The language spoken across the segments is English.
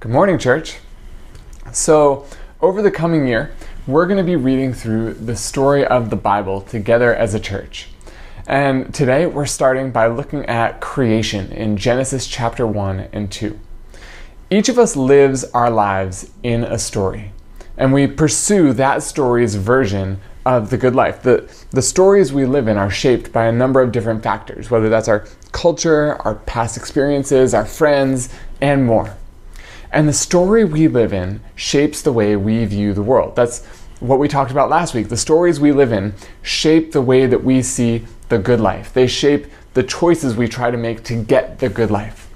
Good morning, church. So, over the coming year, we're going to be reading through the story of the Bible together as a church. And today we're starting by looking at creation in Genesis chapter 1 and 2. Each of us lives our lives in a story, and we pursue that story's version of the good life. The, the stories we live in are shaped by a number of different factors, whether that's our culture, our past experiences, our friends, and more. And the story we live in shapes the way we view the world. That's what we talked about last week. The stories we live in shape the way that we see the good life, they shape the choices we try to make to get the good life.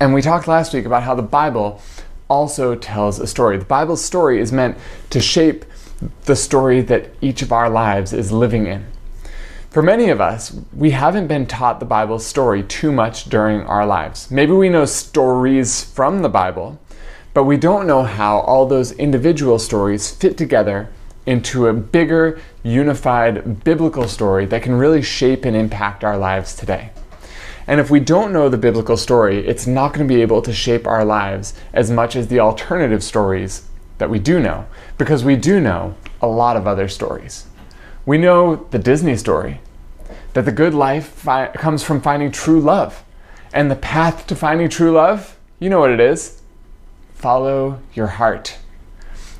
And we talked last week about how the Bible also tells a story. The Bible's story is meant to shape the story that each of our lives is living in. For many of us, we haven't been taught the Bible story too much during our lives. Maybe we know stories from the Bible, but we don't know how all those individual stories fit together into a bigger, unified biblical story that can really shape and impact our lives today. And if we don't know the biblical story, it's not going to be able to shape our lives as much as the alternative stories that we do know, because we do know a lot of other stories. We know the Disney story that the good life comes from finding true love. And the path to finding true love, you know what it is follow your heart.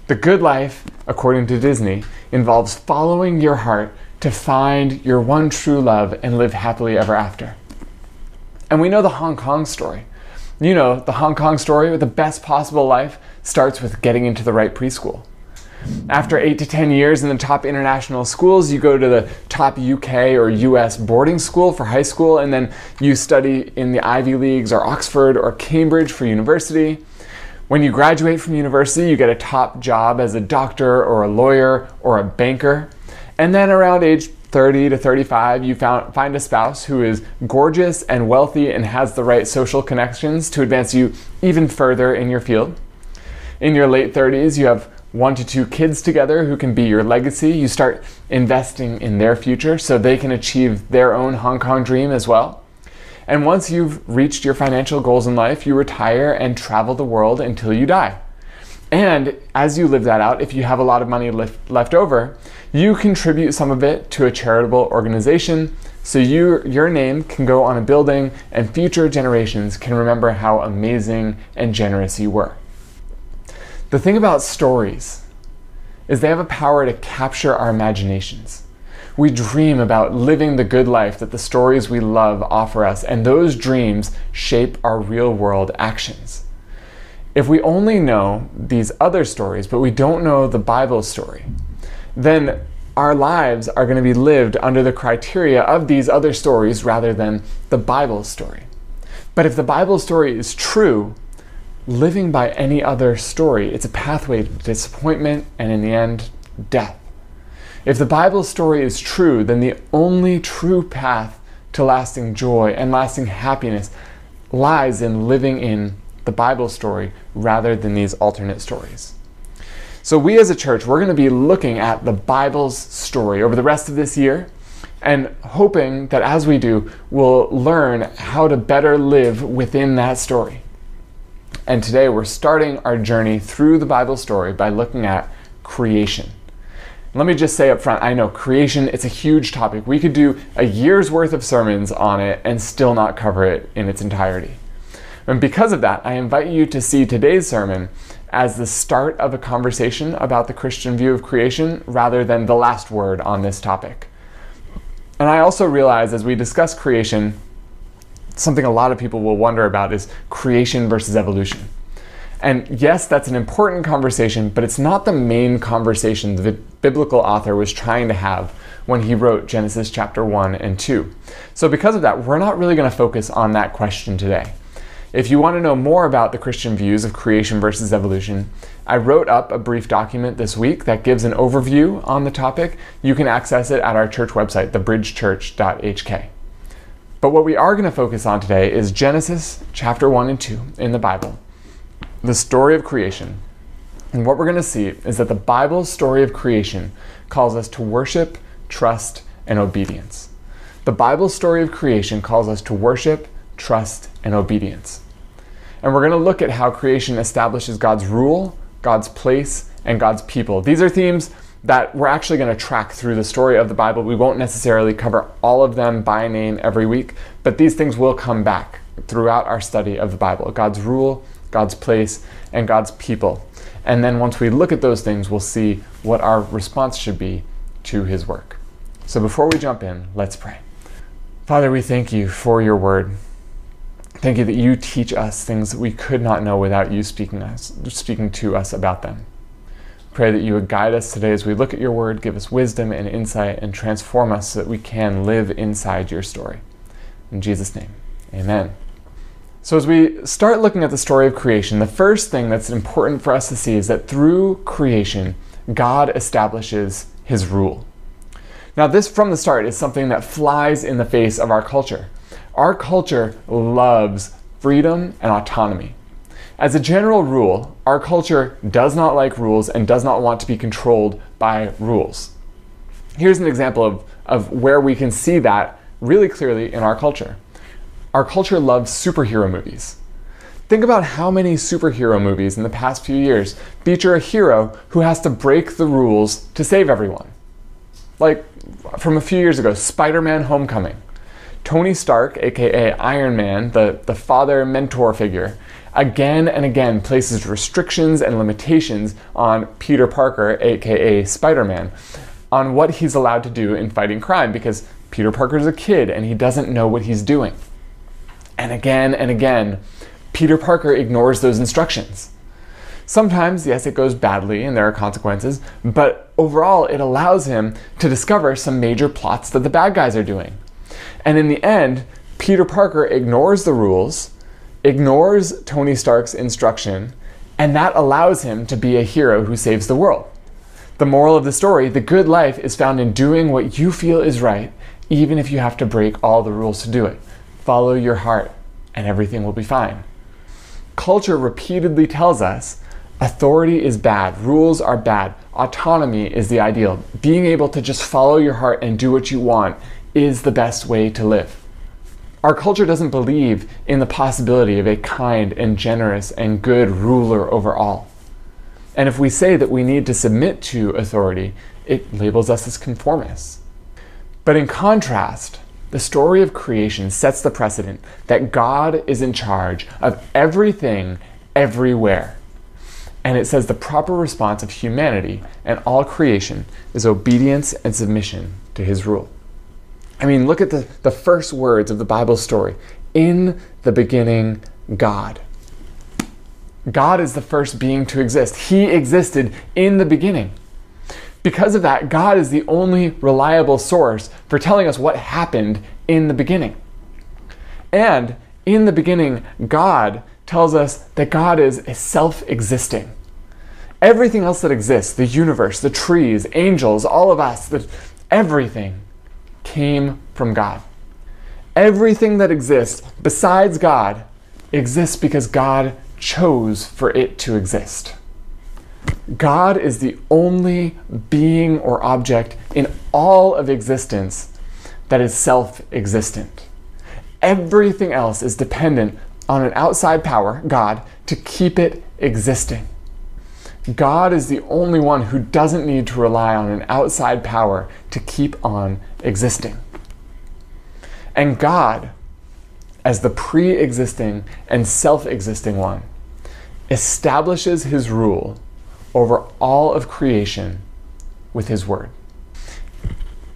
The good life, according to Disney, involves following your heart to find your one true love and live happily ever after. And we know the Hong Kong story. You know, the Hong Kong story with the best possible life starts with getting into the right preschool. After eight to 10 years in the top international schools, you go to the top UK or US boarding school for high school, and then you study in the Ivy Leagues or Oxford or Cambridge for university. When you graduate from university, you get a top job as a doctor or a lawyer or a banker. And then around age 30 to 35, you found, find a spouse who is gorgeous and wealthy and has the right social connections to advance you even further in your field. In your late 30s, you have one to two kids together who can be your legacy. You start investing in their future so they can achieve their own Hong Kong dream as well. And once you've reached your financial goals in life, you retire and travel the world until you die. And as you live that out, if you have a lot of money left, left over, you contribute some of it to a charitable organization so you, your name can go on a building and future generations can remember how amazing and generous you were. The thing about stories is they have a power to capture our imaginations. We dream about living the good life that the stories we love offer us, and those dreams shape our real world actions. If we only know these other stories, but we don't know the Bible story, then our lives are going to be lived under the criteria of these other stories rather than the Bible story. But if the Bible story is true, living by any other story. It's a pathway to disappointment and, in the end, death. If the Bible story is true, then the only true path to lasting joy and lasting happiness lies in living in the Bible story rather than these alternate stories. So, we as a church, we're going to be looking at the Bible's story over the rest of this year and hoping that as we do, we'll learn how to better live within that story. And today we're starting our journey through the Bible story by looking at creation. Let me just say up front, I know creation, it's a huge topic. We could do a year's worth of sermons on it and still not cover it in its entirety. And because of that, I invite you to see today's sermon as the start of a conversation about the Christian view of creation rather than the last word on this topic. And I also realize as we discuss creation, something a lot of people will wonder about is creation versus evolution. And yes, that's an important conversation, but it's not the main conversation the biblical author was trying to have when he wrote Genesis chapter 1 and 2. So, because of that, we're not really going to focus on that question today. If you want to know more about the Christian views of creation versus evolution, I wrote up a brief document this week that gives an overview on the topic. You can access it at our church website, thebridgechurch.hk. But what we are going to focus on today is Genesis chapter 1 and 2 in the Bible, the story of creation. And what we're going to see is that the Bible's story of creation calls us to worship, trust, and obedience. The Bible's story of creation calls us to worship, trust, and obedience. And we're going to look at how creation establishes God's rule, God's place, and God's people. These are themes that we're actually going to track through the story of the Bible. We won't necessarily cover all of them by name every week, but these things will come back throughout our study of the Bible God's rule, God's place, and God's people. And then once we look at those things, we'll see what our response should be to his work. So before we jump in, let's pray. Father, we thank you for your word. Thank you that you teach us things that we could not know without you speaking us speaking to us about them. Pray that you would guide us today as we look at your word, give us wisdom and insight, and transform us so that we can live inside your story. In Jesus' name, amen. So, as we start looking at the story of creation, the first thing that's important for us to see is that through creation, God establishes his rule. Now, this from the start is something that flies in the face of our culture. Our culture loves freedom and autonomy. As a general rule, our culture does not like rules and does not want to be controlled by rules. Here's an example of, of where we can see that really clearly in our culture. Our culture loves superhero movies. Think about how many superhero movies in the past few years feature a hero who has to break the rules to save everyone. Like from a few years ago, Spider Man Homecoming. Tony Stark, aka Iron Man, the, the father mentor figure, again and again places restrictions and limitations on Peter Parker, aka Spider Man, on what he's allowed to do in fighting crime because Peter Parker's a kid and he doesn't know what he's doing. And again and again, Peter Parker ignores those instructions. Sometimes, yes, it goes badly and there are consequences, but overall, it allows him to discover some major plots that the bad guys are doing. And in the end, Peter Parker ignores the rules, ignores Tony Stark's instruction, and that allows him to be a hero who saves the world. The moral of the story the good life is found in doing what you feel is right, even if you have to break all the rules to do it. Follow your heart, and everything will be fine. Culture repeatedly tells us authority is bad, rules are bad, autonomy is the ideal. Being able to just follow your heart and do what you want is the best way to live. Our culture doesn't believe in the possibility of a kind and generous and good ruler over all. And if we say that we need to submit to authority, it labels us as conformists. But in contrast, the story of creation sets the precedent that God is in charge of everything, everywhere. And it says the proper response of humanity and all creation is obedience and submission to his rule. I mean, look at the, the first words of the Bible story. In the beginning, God. God is the first being to exist. He existed in the beginning. Because of that, God is the only reliable source for telling us what happened in the beginning. And in the beginning, God tells us that God is self existing. Everything else that exists, the universe, the trees, angels, all of us, the, everything came from God. Everything that exists besides God exists because God chose for it to exist. God is the only being or object in all of existence that is self existent. Everything else is dependent on an outside power, God, to keep it existing. God is the only one who doesn't need to rely on an outside power to keep on existing. And God, as the pre existing and self existing one, establishes his rule over all of creation with his word.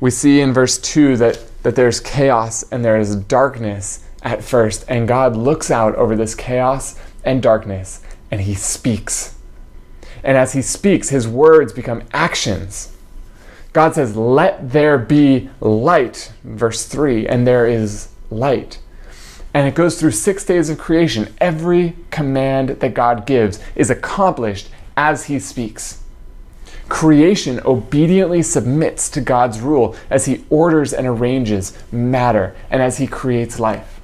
We see in verse 2 that, that there's chaos and there is darkness at first, and God looks out over this chaos and darkness and he speaks. And as he speaks, his words become actions. God says, Let there be light, verse 3, and there is light. And it goes through six days of creation. Every command that God gives is accomplished as he speaks. Creation obediently submits to God's rule as he orders and arranges matter and as he creates life.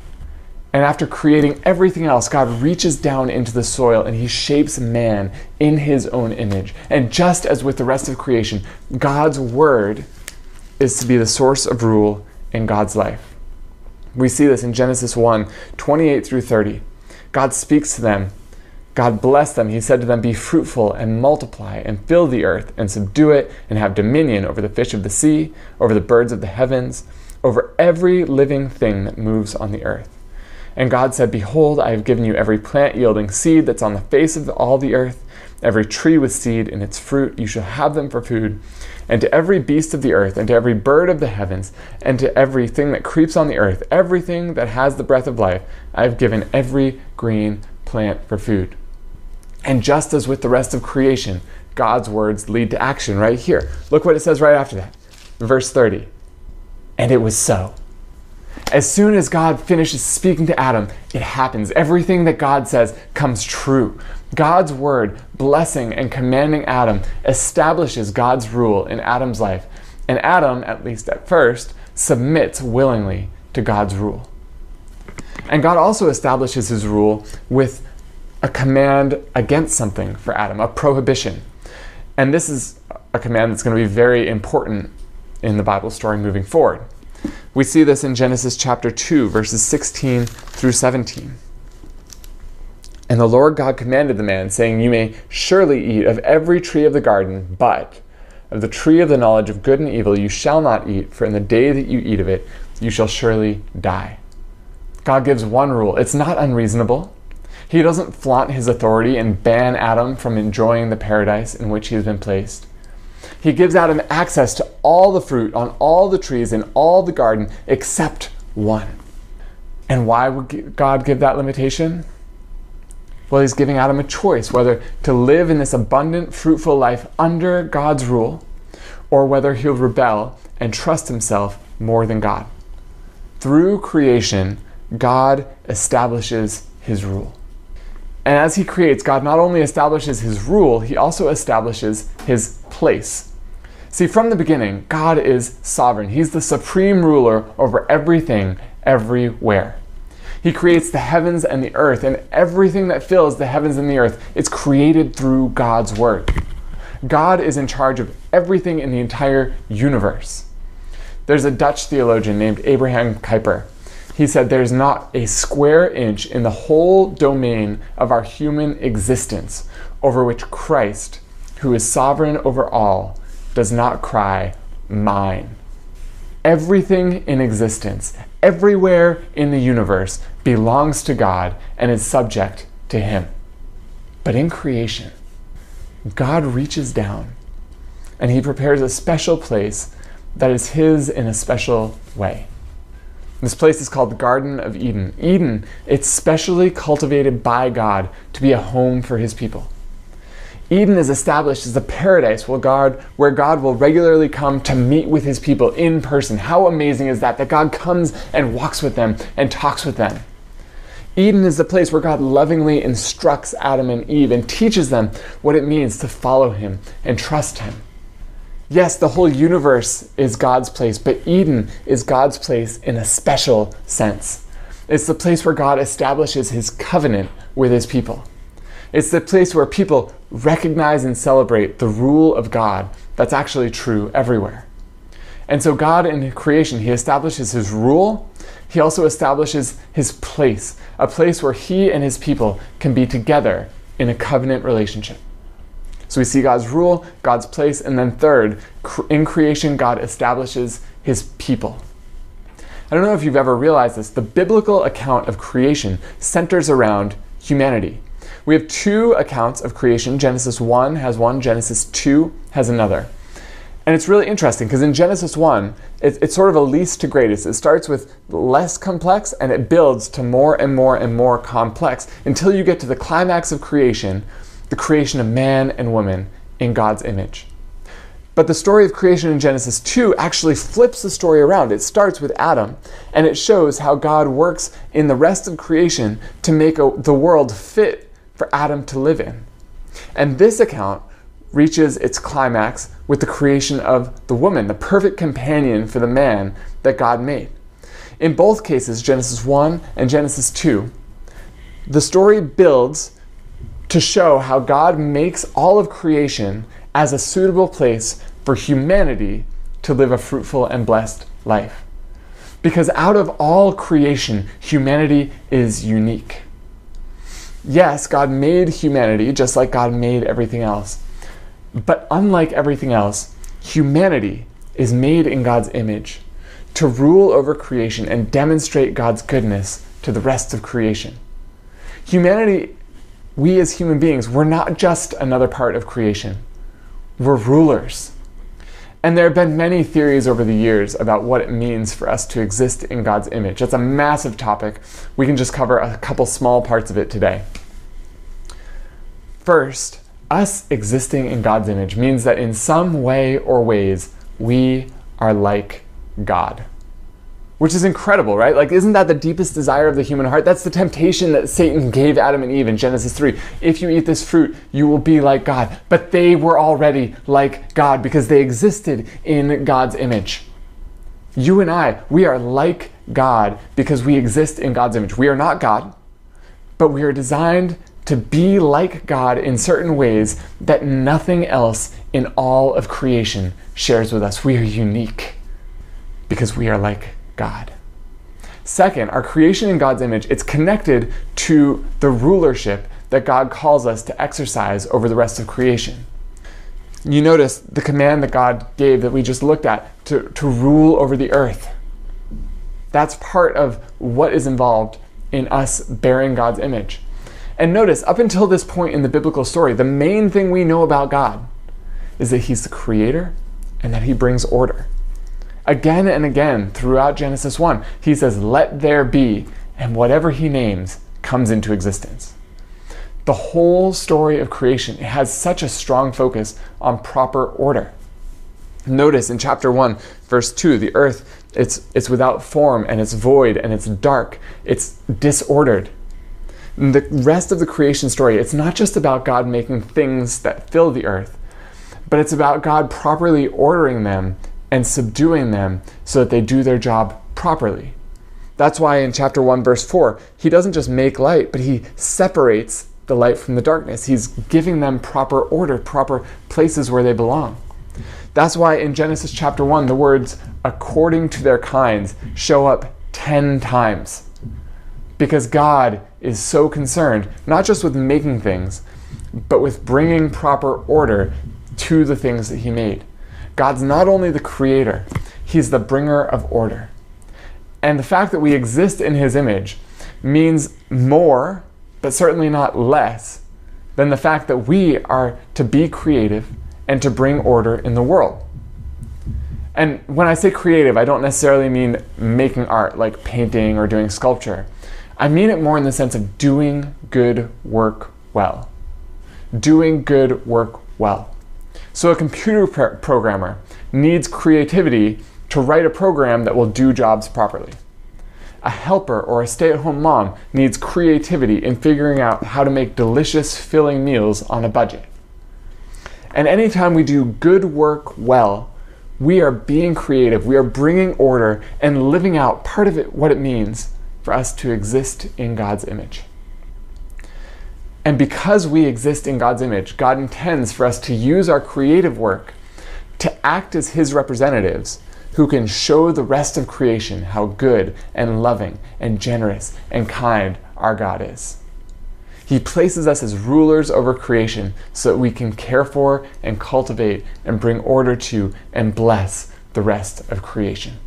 And after creating everything else, God reaches down into the soil and he shapes man in his own image. And just as with the rest of creation, God's word is to be the source of rule in God's life. We see this in Genesis 1 28 through 30. God speaks to them. God blessed them. He said to them, Be fruitful and multiply and fill the earth and subdue it and have dominion over the fish of the sea, over the birds of the heavens, over every living thing that moves on the earth. And God said, Behold, I have given you every plant yielding seed that's on the face of all the earth, every tree with seed in its fruit. You shall have them for food. And to every beast of the earth, and to every bird of the heavens, and to everything that creeps on the earth, everything that has the breath of life, I have given every green plant for food. And just as with the rest of creation, God's words lead to action right here. Look what it says right after that. Verse 30. And it was so. As soon as God finishes speaking to Adam, it happens. Everything that God says comes true. God's word, blessing and commanding Adam, establishes God's rule in Adam's life. And Adam, at least at first, submits willingly to God's rule. And God also establishes his rule with a command against something for Adam, a prohibition. And this is a command that's going to be very important in the Bible story moving forward. We see this in Genesis chapter 2, verses 16 through 17. And the Lord God commanded the man, saying, You may surely eat of every tree of the garden, but of the tree of the knowledge of good and evil you shall not eat, for in the day that you eat of it, you shall surely die. God gives one rule it's not unreasonable. He doesn't flaunt his authority and ban Adam from enjoying the paradise in which he has been placed. He gives Adam access to all the fruit on all the trees in all the garden except one. And why would God give that limitation? Well, he's giving Adam a choice whether to live in this abundant, fruitful life under God's rule or whether he'll rebel and trust himself more than God. Through creation, God establishes his rule. And as he creates, God not only establishes his rule, he also establishes his place. See, from the beginning, God is sovereign. He's the supreme ruler over everything, everywhere. He creates the heavens and the earth, and everything that fills the heavens and the earth is created through God's word. God is in charge of everything in the entire universe. There's a Dutch theologian named Abraham Kuyper he said, There's not a square inch in the whole domain of our human existence over which Christ, who is sovereign over all, does not cry, Mine. Everything in existence, everywhere in the universe, belongs to God and is subject to Him. But in creation, God reaches down and He prepares a special place that is His in a special way. This place is called the Garden of Eden. Eden, it's specially cultivated by God to be a home for his people. Eden is established as a paradise where God, where God will regularly come to meet with his people in person. How amazing is that? That God comes and walks with them and talks with them. Eden is the place where God lovingly instructs Adam and Eve and teaches them what it means to follow him and trust him. Yes, the whole universe is God's place, but Eden is God's place in a special sense. It's the place where God establishes his covenant with his people. It's the place where people recognize and celebrate the rule of God that's actually true everywhere. And so, God in creation, He establishes His rule. He also establishes His place, a place where He and His people can be together in a covenant relationship. So we see God's rule, God's place, and then third, in creation, God establishes his people. I don't know if you've ever realized this, the biblical account of creation centers around humanity. We have two accounts of creation. Genesis 1 has one, Genesis 2 has another. And it's really interesting because in Genesis 1, it, it's sort of a least to greatest. It starts with less complex and it builds to more and more and more complex until you get to the climax of creation the creation of man and woman in God's image. But the story of creation in Genesis 2 actually flips the story around. It starts with Adam, and it shows how God works in the rest of creation to make a, the world fit for Adam to live in. And this account reaches its climax with the creation of the woman, the perfect companion for the man that God made. In both cases, Genesis 1 and Genesis 2, the story builds to show how God makes all of creation as a suitable place for humanity to live a fruitful and blessed life. Because out of all creation, humanity is unique. Yes, God made humanity just like God made everything else. But unlike everything else, humanity is made in God's image to rule over creation and demonstrate God's goodness to the rest of creation. Humanity, we as human beings, we're not just another part of creation, we're rulers. And there have been many theories over the years about what it means for us to exist in God's image. That's a massive topic. We can just cover a couple small parts of it today. First, us existing in God's image means that in some way or ways, we are like God. Which is incredible, right? Like, isn't that the deepest desire of the human heart? That's the temptation that Satan gave Adam and Eve in Genesis 3. If you eat this fruit, you will be like God. But they were already like God because they existed in God's image. You and I, we are like God because we exist in God's image. We are not God, but we are designed to be like God in certain ways that nothing else in all of creation shares with us. We are unique because we are like God. Second, our creation in God's image, it's connected to the rulership that God calls us to exercise over the rest of creation. You notice the command that God gave that we just looked at to, to rule over the earth. That's part of what is involved in us bearing God's image. And notice, up until this point in the biblical story, the main thing we know about God is that He's the creator and that He brings order. Again and again throughout Genesis 1, He says, Let there be, and whatever He names comes into existence. The whole story of creation has such a strong focus on proper order. Notice in chapter 1, verse 2, the earth, it's, it's without form and it's void and it's dark, it's disordered the rest of the creation story, it's not just about God making things that fill the earth, but it's about God properly ordering them and subduing them so that they do their job properly. That's why in chapter 1, verse 4, he doesn't just make light, but he separates the light from the darkness. He's giving them proper order, proper places where they belong. That's why in Genesis chapter 1, the words according to their kinds show up 10 times. Because God is so concerned, not just with making things, but with bringing proper order to the things that He made. God's not only the creator, He's the bringer of order. And the fact that we exist in His image means more, but certainly not less, than the fact that we are to be creative and to bring order in the world. And when I say creative, I don't necessarily mean making art like painting or doing sculpture. I mean it more in the sense of doing good work well. Doing good work well. So a computer pr- programmer needs creativity to write a program that will do jobs properly. A helper or a stay at home mom needs creativity in figuring out how to make delicious, filling meals on a budget. And anytime we do good work well, we are being creative, we are bringing order and living out part of it, what it means for us to exist in God's image. And because we exist in God's image, God intends for us to use our creative work to act as His representatives who can show the rest of creation how good and loving and generous and kind our God is. He places us as rulers over creation so that we can care for and cultivate and bring order to and bless the rest of creation.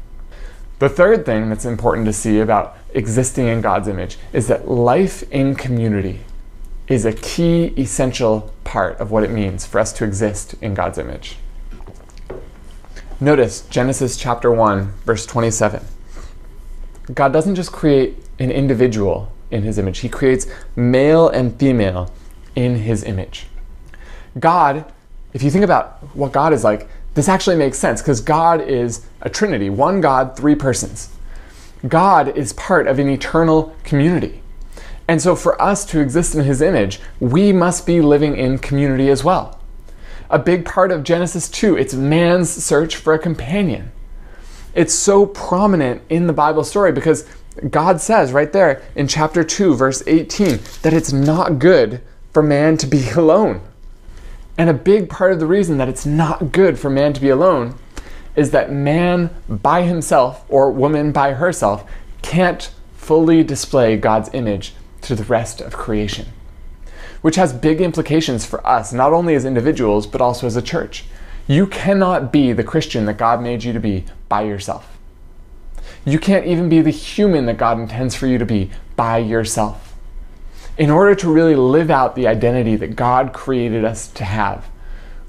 The third thing that's important to see about existing in God's image is that life in community is a key, essential part of what it means for us to exist in God's image. Notice Genesis chapter 1, verse 27. God doesn't just create an individual in his image, he creates male and female in his image. God, if you think about what God is like, this actually makes sense because God is a trinity, one God, three persons. God is part of an eternal community. And so, for us to exist in His image, we must be living in community as well. A big part of Genesis 2, it's man's search for a companion. It's so prominent in the Bible story because God says right there in chapter 2, verse 18, that it's not good for man to be alone. And a big part of the reason that it's not good for man to be alone is that man by himself or woman by herself can't fully display God's image to the rest of creation. which has big implications for us, not only as individuals, but also as a church. You cannot be the Christian that God made you to be by yourself. You can't even be the human that God intends for you to be by yourself. In order to really live out the identity that God created us to have,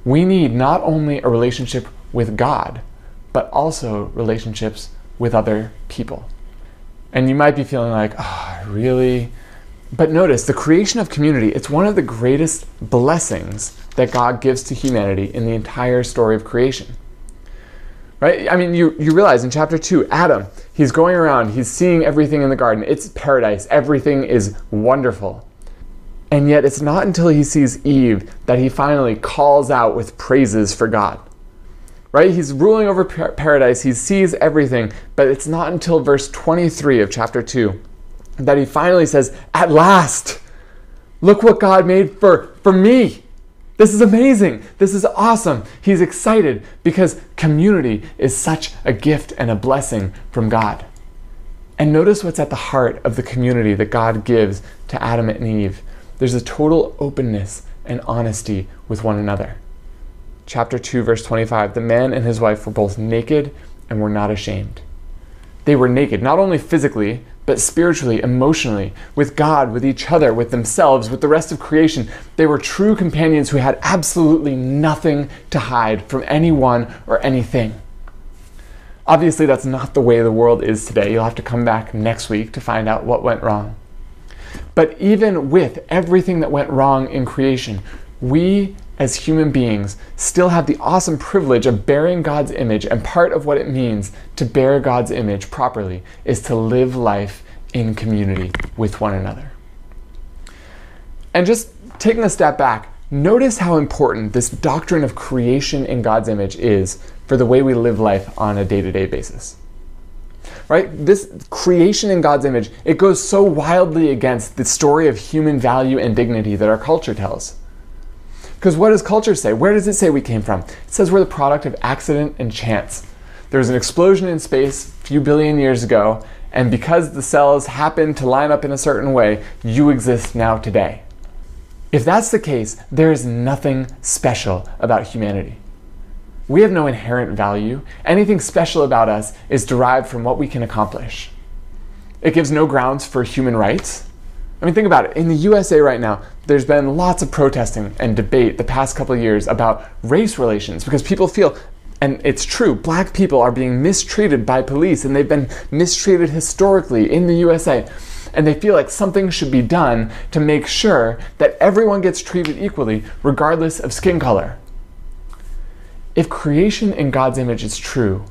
we need not only a relationship with God, but also relationships with other people. And you might be feeling like, oh, really? But notice the creation of community, it's one of the greatest blessings that God gives to humanity in the entire story of creation. Right? I mean, you, you realize in chapter 2, Adam, he's going around, he's seeing everything in the garden. It's paradise, everything is wonderful. And yet, it's not until he sees Eve that he finally calls out with praises for God right? He's ruling over paradise, he sees everything, but it's not until verse 23 of chapter 2 that he finally says, At last, look what God made for, for me. This is amazing. This is awesome. He's excited because community is such a gift and a blessing from God. And notice what's at the heart of the community that God gives to Adam and Eve. There's a total openness and honesty with one another chapter 2 verse 25 the man and his wife were both naked and were not ashamed they were naked not only physically but spiritually emotionally with god with each other with themselves with the rest of creation. They were true companions who had absolutely nothing to hide from anyone or anything. Obviously that's not the way the world is today. You'll have to come back next week to find out what went wrong. But even with everything that went wrong in creation we as human beings still have the awesome privilege of bearing God's image, and part of what it means to bear God's image properly is to live life in community with one another. And just taking a step back, notice how important this doctrine of creation in God's image is for the way we live life on a day to day basis. Right? This creation in God's image, it goes so wildly against the story of human value and dignity that our culture tells. Because what does culture say? Where does it say we came from? It says we're the product of accident and chance. There was an explosion in space a few billion years ago, and because the cells happened to line up in a certain way, you exist now today. If that's the case, there is nothing special about humanity. We have no inherent value. Anything special about us is derived from what we can accomplish. It gives no grounds for human rights. I mean, think about it. In the USA right now, there's been lots of protesting and debate the past couple of years about race relations because people feel, and it's true, black people are being mistreated by police and they've been mistreated historically in the USA. And they feel like something should be done to make sure that everyone gets treated equally, regardless of skin color. If creation in God's image is true,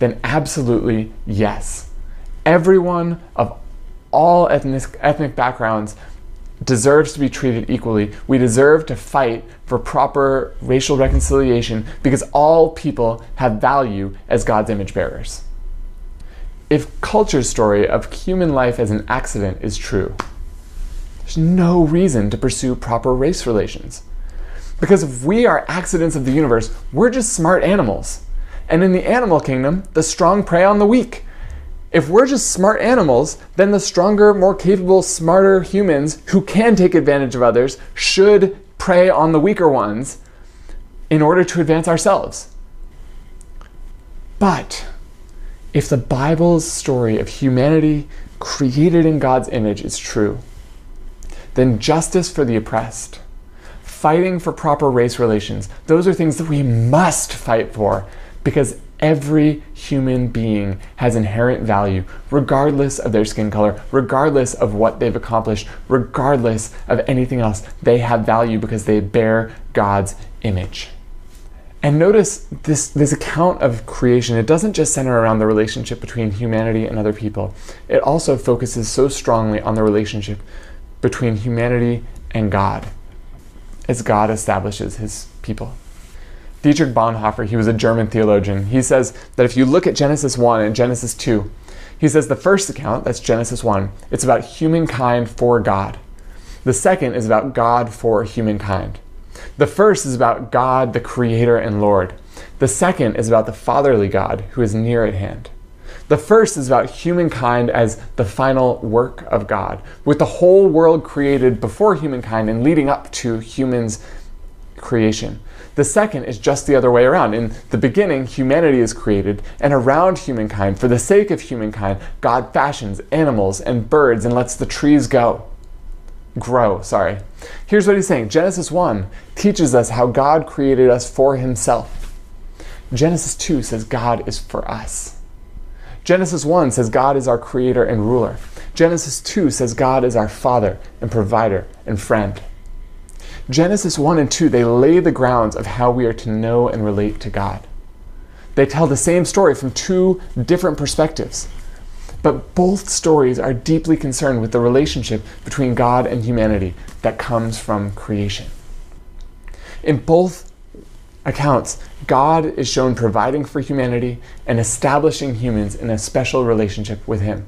then absolutely yes. Everyone of all ethnic, ethnic backgrounds deserves to be treated equally. We deserve to fight for proper racial reconciliation because all people have value as God's image bearers. If culture's story of human life as an accident is true, there's no reason to pursue proper race relations. Because if we are accidents of the universe, we're just smart animals. And in the animal kingdom, the strong prey on the weak. If we're just smart animals, then the stronger, more capable, smarter humans who can take advantage of others should prey on the weaker ones in order to advance ourselves. But if the Bible's story of humanity created in God's image is true, then justice for the oppressed, fighting for proper race relations, those are things that we must fight for because Every human being has inherent value, regardless of their skin color, regardless of what they've accomplished, regardless of anything else. They have value because they bear God's image. And notice this, this account of creation, it doesn't just center around the relationship between humanity and other people. It also focuses so strongly on the relationship between humanity and God as God establishes his people. Dietrich Bonhoeffer, he was a German theologian, he says that if you look at Genesis 1 and Genesis 2, he says the first account, that's Genesis 1, it's about humankind for God. The second is about God for humankind. The first is about God, the Creator and Lord. The second is about the fatherly God who is near at hand. The first is about humankind as the final work of God, with the whole world created before humankind and leading up to humans' creation. The second is just the other way around. In the beginning, humanity is created, and around humankind, for the sake of humankind, God fashions animals and birds and lets the trees go. Grow, sorry. Here's what he's saying Genesis 1 teaches us how God created us for himself. Genesis 2 says God is for us. Genesis 1 says God is our creator and ruler. Genesis 2 says God is our father and provider and friend. Genesis 1 and 2, they lay the grounds of how we are to know and relate to God. They tell the same story from two different perspectives. But both stories are deeply concerned with the relationship between God and humanity that comes from creation. In both accounts, God is shown providing for humanity and establishing humans in a special relationship with Him.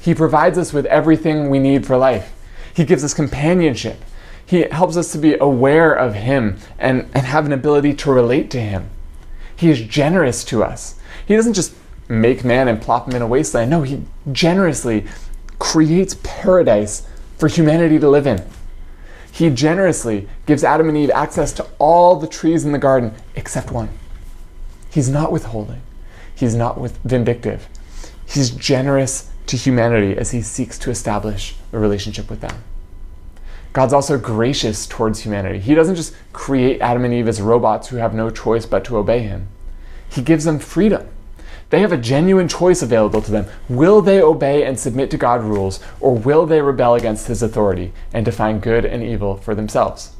He provides us with everything we need for life. He gives us companionship. He helps us to be aware of Him and, and have an ability to relate to Him. He is generous to us. He doesn't just make man and plop him in a wasteland. No, He generously creates paradise for humanity to live in. He generously gives Adam and Eve access to all the trees in the garden except one. He's not withholding, he's not with vindictive. He's generous to humanity as he seeks to establish a relationship with them. God's also gracious towards humanity. He doesn't just create Adam and Eve as robots who have no choice but to obey him. He gives them freedom. They have a genuine choice available to them. Will they obey and submit to God's rules, or will they rebel against his authority and define good and evil for themselves?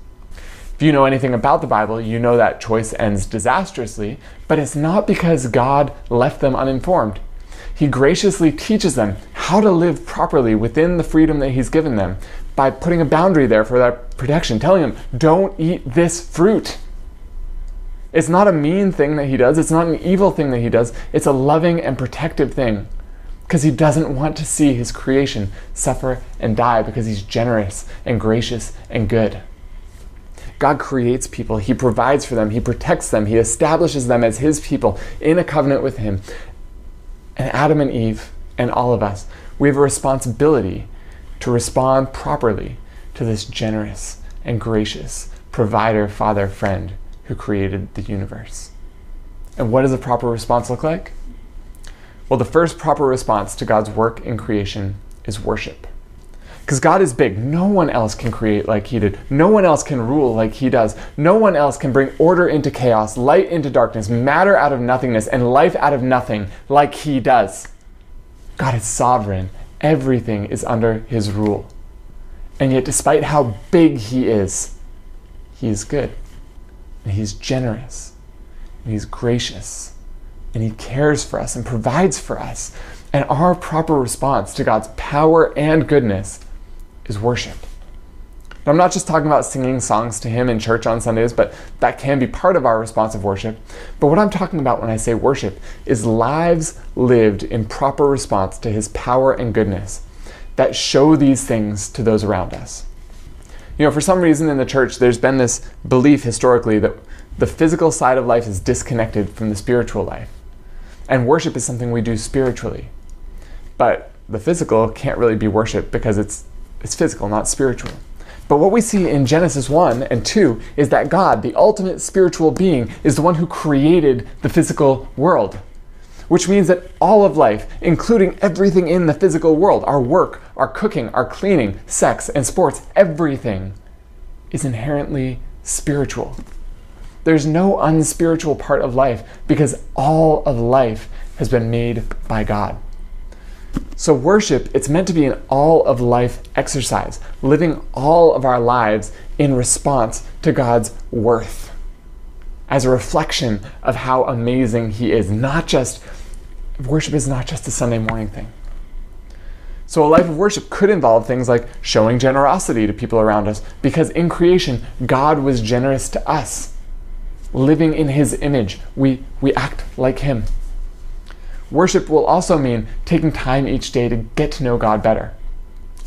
If you know anything about the Bible, you know that choice ends disastrously, but it's not because God left them uninformed. He graciously teaches them how to live properly within the freedom that He's given them by putting a boundary there for that protection, telling them, don't eat this fruit. It's not a mean thing that he does, it's not an evil thing that he does, it's a loving and protective thing. Because he doesn't want to see his creation suffer and die because he's generous and gracious and good. God creates people, He provides for them, He protects them, He establishes them as His people in a covenant with Him. And Adam and Eve and all of us, we have a responsibility to respond properly to this generous and gracious provider, father, friend who created the universe. And what does a proper response look like? Well, the first proper response to God's work in creation is worship. Because God is big. No one else can create like He did. No one else can rule like He does. No one else can bring order into chaos, light into darkness, matter out of nothingness, and life out of nothing like He does. God is sovereign. Everything is under His rule. And yet, despite how big He is, He is good and He's generous, and He's gracious, and He cares for us and provides for us. And our proper response to God's power and goodness is worship. I'm not just talking about singing songs to Him in church on Sundays, but that can be part of our response of worship. But what I'm talking about when I say worship is lives lived in proper response to His power and goodness that show these things to those around us. You know, for some reason in the church, there's been this belief historically that the physical side of life is disconnected from the spiritual life. And worship is something we do spiritually. But the physical can't really be worship because it's, it's physical, not spiritual. But what we see in Genesis 1 and 2 is that God, the ultimate spiritual being, is the one who created the physical world which means that all of life, including everything in the physical world, our work, our cooking, our cleaning, sex, and sports, everything is inherently spiritual. There's no unspiritual part of life because all of life has been made by God. So, worship, it's meant to be an all of life exercise, living all of our lives in response to God's worth as a reflection of how amazing He is. Not just, worship is not just a Sunday morning thing. So, a life of worship could involve things like showing generosity to people around us, because in creation, God was generous to us. Living in His image, we, we act like Him. Worship will also mean taking time each day to get to know God better.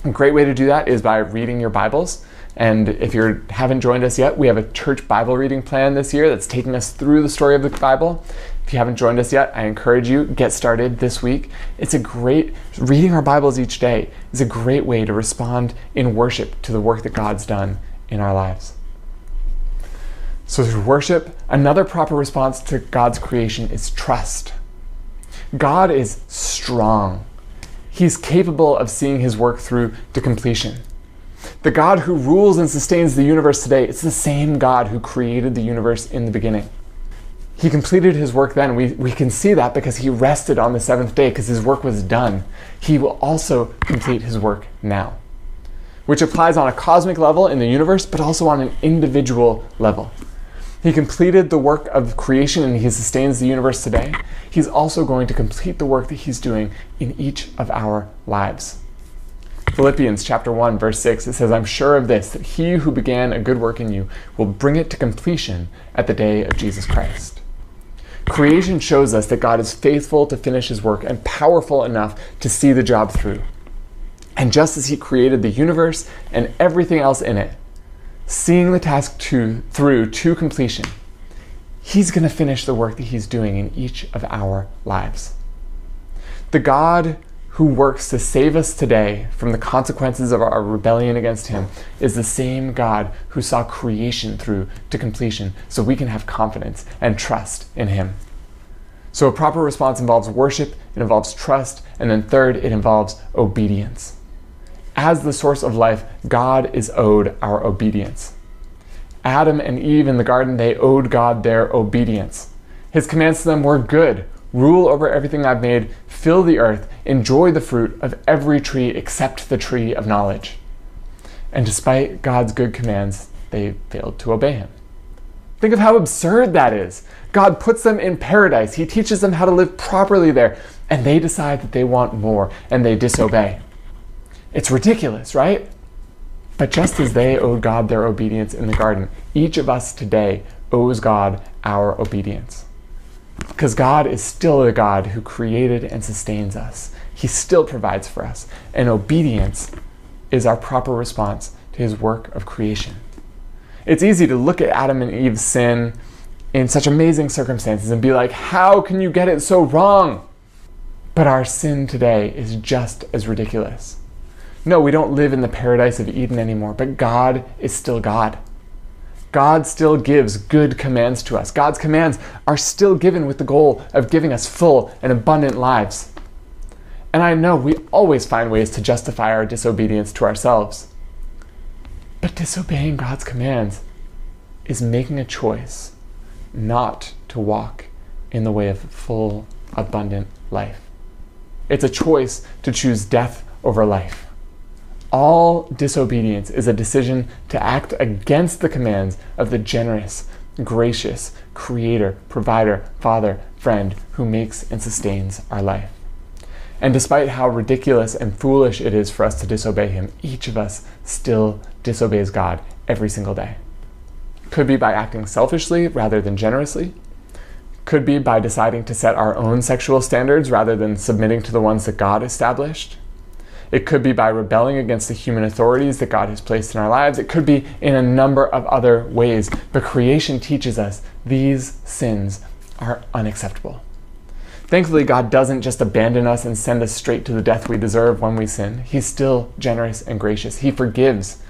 A great way to do that is by reading your Bibles and if you haven't joined us yet, we have a church Bible reading plan this year that's taking us through the story of the Bible. If you haven't joined us yet, I encourage you get started this week. It's a great reading our Bibles each day is a great way to respond in worship to the work that God's done in our lives. So through worship, another proper response to God's creation is trust. God is strong. He's capable of seeing his work through to completion. The God who rules and sustains the universe today, it's the same God who created the universe in the beginning. He completed his work then. We, we can see that because he rested on the seventh day because his work was done. He will also complete his work now, which applies on a cosmic level in the universe, but also on an individual level. He completed the work of creation and he sustains the universe today. He's also going to complete the work that he's doing in each of our lives. Philippians chapter 1 verse 6 it says I'm sure of this that he who began a good work in you will bring it to completion at the day of Jesus Christ. Creation shows us that God is faithful to finish his work and powerful enough to see the job through. And just as he created the universe and everything else in it, seeing the task to, through to completion, he's going to finish the work that he's doing in each of our lives. The God who works to save us today from the consequences of our rebellion against him is the same God who saw creation through to completion so we can have confidence and trust in him. So, a proper response involves worship, it involves trust, and then third, it involves obedience. As the source of life, God is owed our obedience. Adam and Eve in the garden, they owed God their obedience. His commands to them were good rule over everything I've made, fill the earth, enjoy the fruit of every tree except the tree of knowledge. And despite God's good commands, they failed to obey him. Think of how absurd that is. God puts them in paradise, He teaches them how to live properly there, and they decide that they want more and they disobey. It's ridiculous, right? But just as they owed God their obedience in the garden, each of us today owes God our obedience. Because God is still the God who created and sustains us. He still provides for us. And obedience is our proper response to his work of creation. It's easy to look at Adam and Eve's sin in such amazing circumstances and be like, how can you get it so wrong? But our sin today is just as ridiculous. No, we don't live in the paradise of Eden anymore, but God is still God. God still gives good commands to us. God's commands are still given with the goal of giving us full and abundant lives. And I know we always find ways to justify our disobedience to ourselves. But disobeying God's commands is making a choice not to walk in the way of full, abundant life. It's a choice to choose death over life. All disobedience is a decision to act against the commands of the generous, gracious Creator, Provider, Father, Friend who makes and sustains our life. And despite how ridiculous and foolish it is for us to disobey Him, each of us still disobeys God every single day. Could be by acting selfishly rather than generously. Could be by deciding to set our own sexual standards rather than submitting to the ones that God established it could be by rebelling against the human authorities that God has placed in our lives. It could be in a number of other ways. But creation teaches us these sins are unacceptable. Thankfully, God doesn't just abandon us and send us straight to the death we deserve when we sin. He's still generous and gracious. He forgives.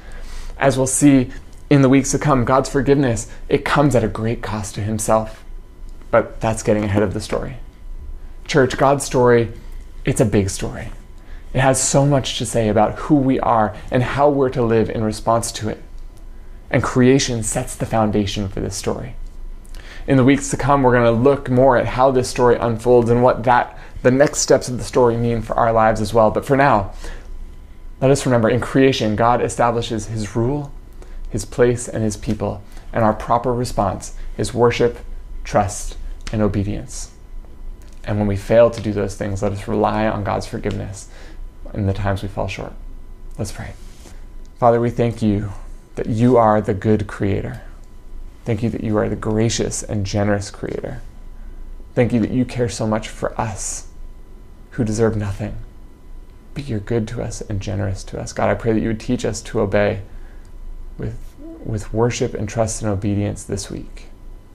As we'll see in the weeks to come, God's forgiveness, it comes at a great cost to himself. But that's getting ahead of the story. Church, God's story, it's a big story. It has so much to say about who we are and how we're to live in response to it. And creation sets the foundation for this story. In the weeks to come, we're going to look more at how this story unfolds and what that the next steps of the story mean for our lives as well. But for now, let us remember in creation, God establishes his rule, his place, and his people, and our proper response is worship, trust, and obedience. And when we fail to do those things, let us rely on God's forgiveness in the times we fall short. Let's pray. Father, we thank you that you are the good creator. Thank you that you are the gracious and generous creator. Thank you that you care so much for us who deserve nothing, but you're good to us and generous to us. God, I pray that you would teach us to obey with, with worship and trust and obedience this week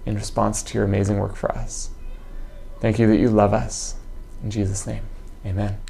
in response to your amazing work for us. Thank you that you love us. In Jesus' name, amen.